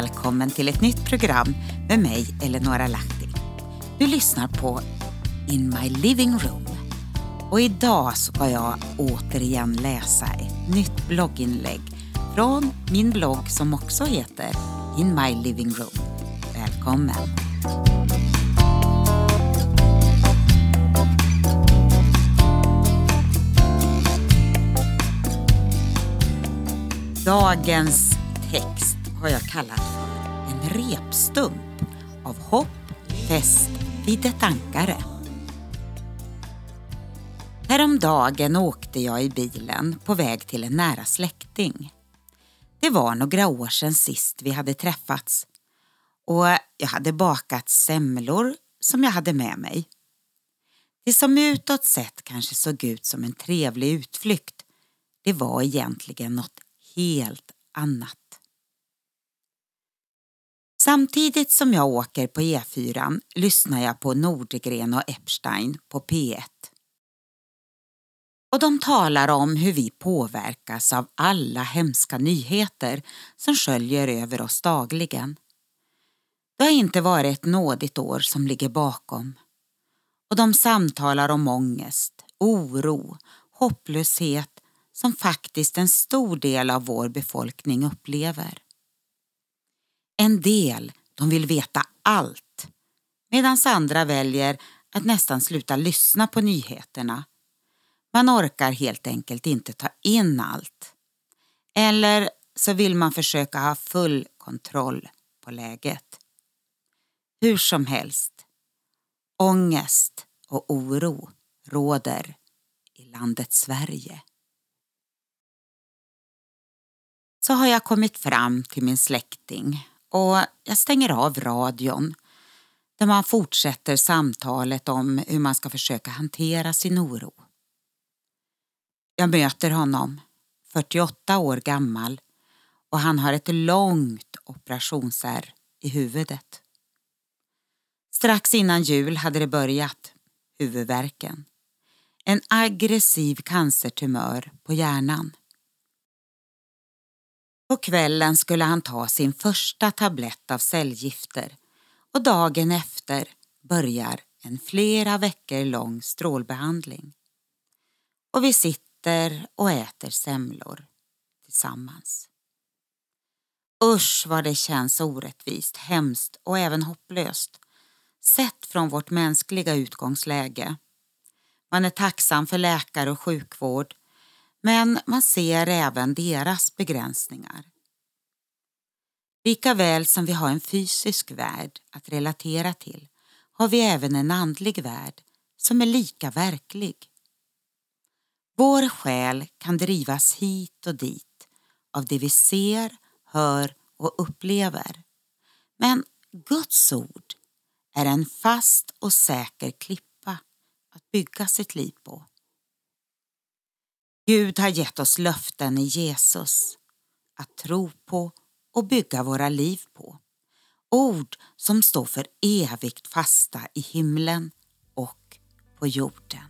Välkommen till ett nytt program med mig, Eleonora Lahti. Du lyssnar på In My Living Room. Och idag ska jag återigen läsa ett nytt blogginlägg från min blogg som också heter In My Living Room. Välkommen! Dagens har jag kallat för en repstump av hopp fäst vid ett ankare. Häromdagen åkte jag i bilen på väg till en nära släkting. Det var några år sedan sist vi hade träffats och jag hade bakat semlor som jag hade med mig. Det som utåt sett kanske såg ut som en trevlig utflykt, det var egentligen något helt annat. Samtidigt som jag åker på E4 lyssnar jag på Nordegren och Epstein på P1. Och de talar om hur vi påverkas av alla hemska nyheter som sköljer över oss dagligen. Det har inte varit ett nådigt år som ligger bakom. Och de samtalar om ångest, oro, hopplöshet som faktiskt en stor del av vår befolkning upplever. En del de vill veta allt medan andra väljer att nästan sluta lyssna på nyheterna. Man orkar helt enkelt inte ta in allt. Eller så vill man försöka ha full kontroll på läget. Hur som helst, ångest och oro råder i landet Sverige. Så har jag kommit fram till min släkting och jag stänger av radion där man fortsätter samtalet om hur man ska försöka hantera sin oro. Jag möter honom, 48 år gammal och han har ett långt operationsärr i huvudet. Strax innan jul hade det börjat, huvudvärken. En aggressiv cancertumör på hjärnan. På kvällen skulle han ta sin första tablett av cellgifter och dagen efter börjar en flera veckor lång strålbehandling. Och vi sitter och äter semlor tillsammans. Usch vad det känns orättvist, hemskt och även hopplöst sett från vårt mänskliga utgångsläge. Man är tacksam för läkare och sjukvård men man ser även deras begränsningar. Lika väl som vi har en fysisk värld att relatera till har vi även en andlig värld som är lika verklig. Vår själ kan drivas hit och dit av det vi ser, hör och upplever. Men Guds ord är en fast och säker klippa att bygga sitt liv på. Gud har gett oss löften i Jesus att tro på och bygga våra liv på. Ord som står för evigt fasta i himlen och på jorden.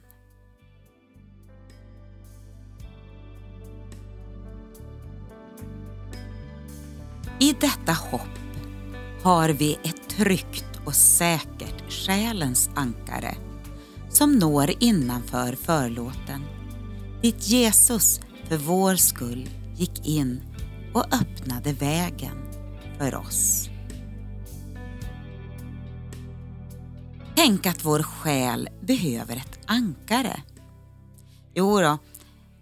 I detta hopp har vi ett tryggt och säkert själens ankare som når innanför förlåten dit Jesus för vår skull gick in och öppnade vägen för oss. Tänk att vår själ behöver ett ankare. Jo då,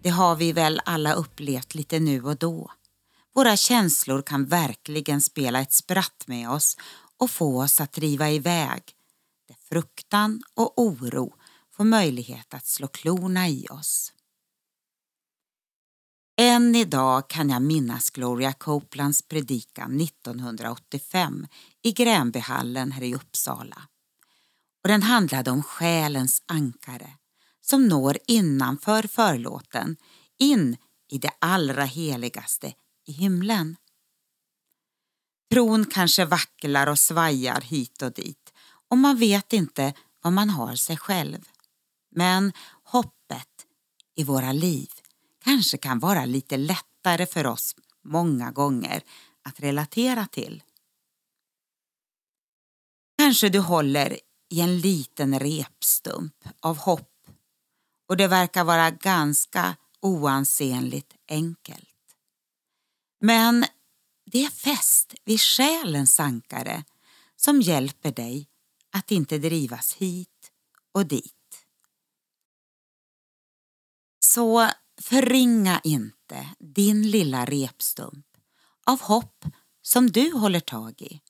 det har vi väl alla upplevt lite nu och då. Våra känslor kan verkligen spela ett spratt med oss och få oss att driva iväg där fruktan och oro får möjlighet att slå klorna i oss. Än idag kan jag minnas Gloria Copelands predikan 1985 i Gränbyhallen här i Uppsala. Och den handlade om själens ankare som når innanför förlåten in i det allra heligaste i himlen. Tron kanske vacklar och svajar hit och dit och man vet inte vad man har sig själv. Men hoppet i våra liv kanske kan vara lite lättare för oss många gånger att relatera till. Kanske du håller i en liten repstump av hopp och det verkar vara ganska oansenligt enkelt. Men det är fäst vid själens ankare som hjälper dig att inte drivas hit och dit. Så förringa inte din lilla repstump av hopp som du håller tag i.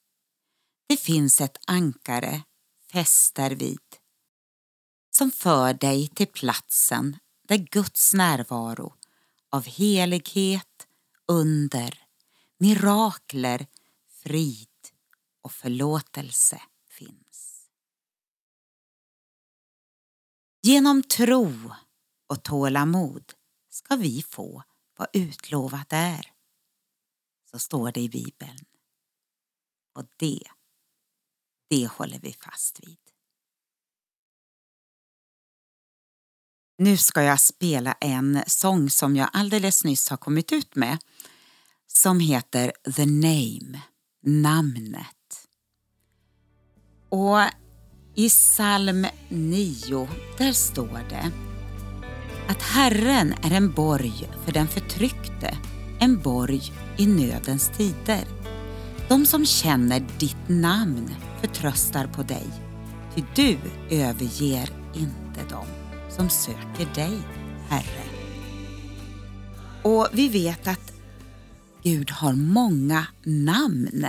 Det finns ett ankare fäst därvid som för dig till platsen där Guds närvaro av helighet, under, mirakler, frid och förlåtelse finns. Genom tro och tålamod ska vi få vad utlovat är. Så står det i Bibeln. Och det, det håller vi fast vid. Nu ska jag spela en sång som jag alldeles nyss har kommit ut med som heter The Name, namnet. Och i psalm 9 där står det att Herren är en borg för den förtryckte, en borg i nödens tider. De som känner ditt namn förtröstar på dig, ty du överger inte dem som söker dig, Herre. Och vi vet att Gud har många namn.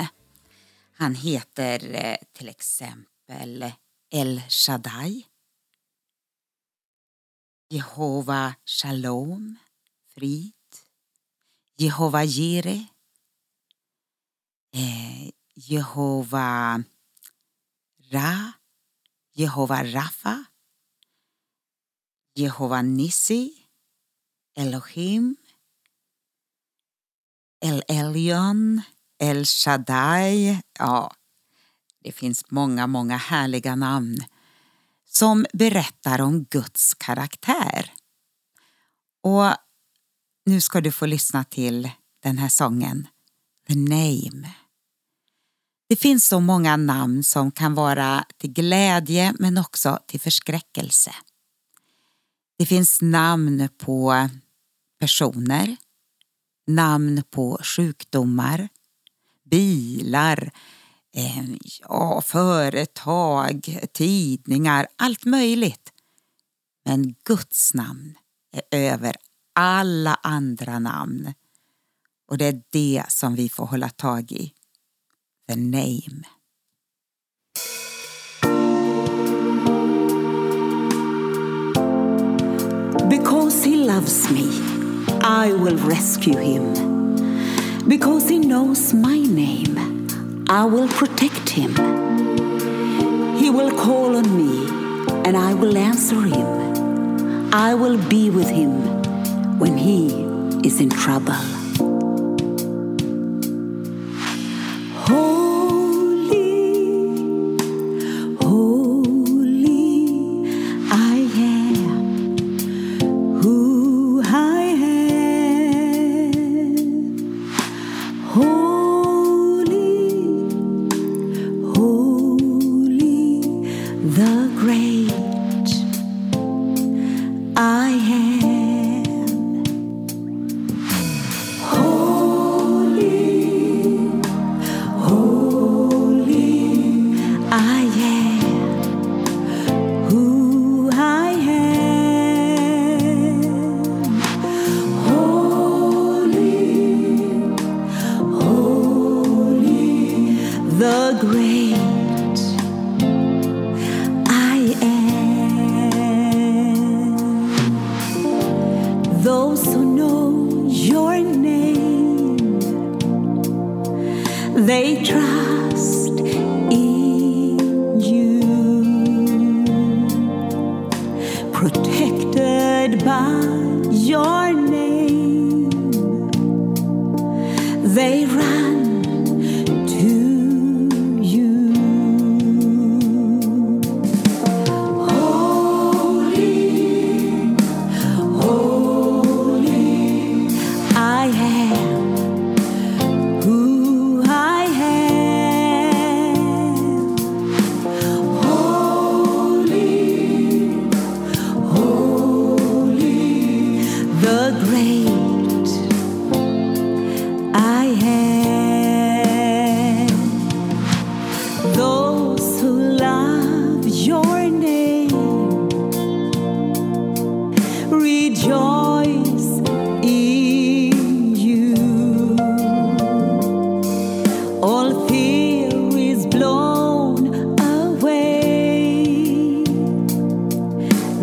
Han heter eh, till exempel El Shaddai, Jehova Shalom, frid, Jehova Jire, eh, Jehova Ra, Jehova Rafa, Jehova Nissi, Elohim, El Elyon, El Shaddai. Ja, det finns många, många härliga namn som berättar om Guds karaktär. Och nu ska du få lyssna till den här sången, The Name. Det finns så många namn som kan vara till glädje men också till förskräckelse. Det finns namn på personer, namn på sjukdomar, bilar, eh, ja, företag, tidningar, allt möjligt. Men Guds namn är över alla andra namn. Och det är det som vi får hålla tag i. The name. Because he loves me, I will rescue him. Because he knows my name, I will protect him. He will call on me, and I will answer him. I will be with him when he is in trouble. Protected by your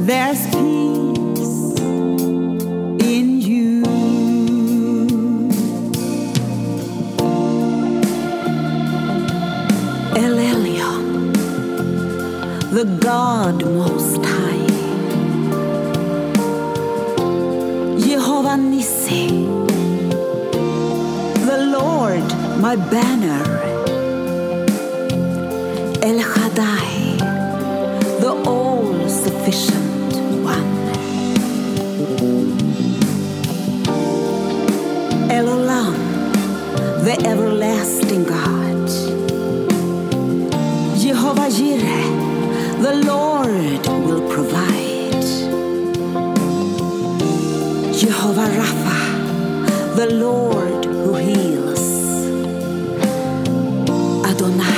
There's peace in you. El Elyon, the God Most High. Jehovah Nissi, the Lord, my banner. El Hadai. Everlasting God. Jehovah Jireh, the Lord will provide. Jehovah Rapha, the Lord who heals. Adonai,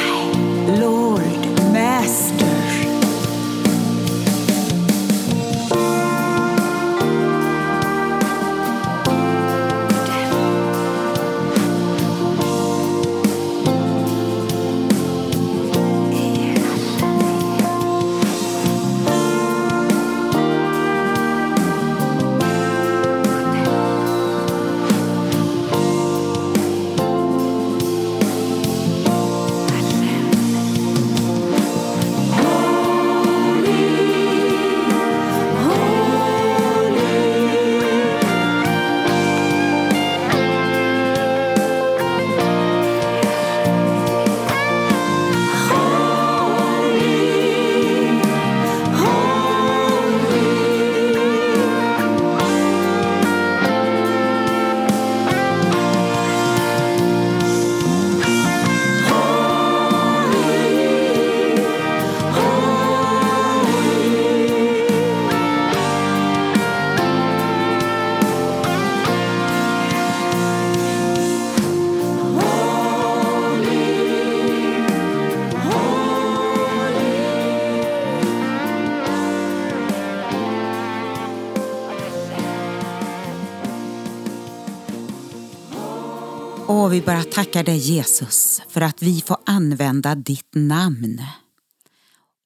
Och vi bara tackar dig Jesus för att vi får använda ditt namn.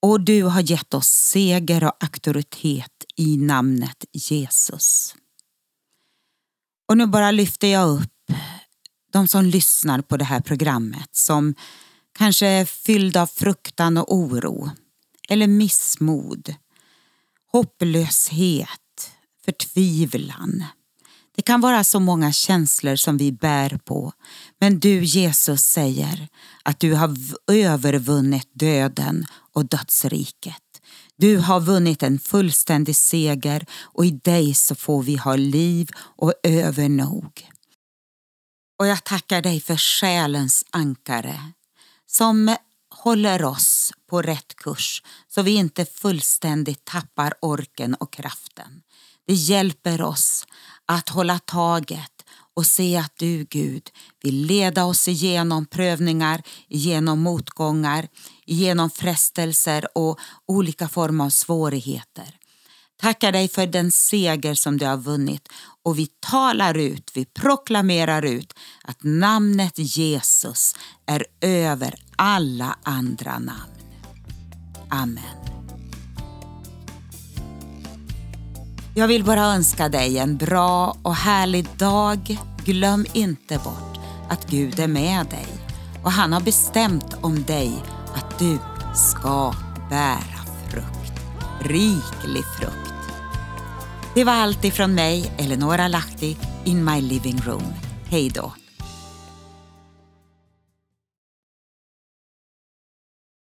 Och du har gett oss seger och auktoritet i namnet Jesus. Och nu bara lyfter jag upp de som lyssnar på det här programmet som kanske är fyllda av fruktan och oro eller missmod, hopplöshet, förtvivlan. Det kan vara så många känslor som vi bär på, men du Jesus säger att du har övervunnit döden och dödsriket. Du har vunnit en fullständig seger och i dig så får vi ha liv och övernog. Och jag tackar dig för själens ankare som håller oss på rätt kurs så vi inte fullständigt tappar orken och kraften. Det hjälper oss att hålla taget och se att du Gud vill leda oss igenom prövningar, genom motgångar, genom frestelser och olika former av svårigheter. Tackar dig för den seger som du har vunnit och vi talar ut, vi proklamerar ut att namnet Jesus är över alla andra namn. Amen. Jag vill bara önska dig en bra och härlig dag. Glöm inte bort att Gud är med dig och han har bestämt om dig att du ska bära frukt. Riklig frukt. Det var allt ifrån mig, Eleonora Lahti, in my living room. Hej då!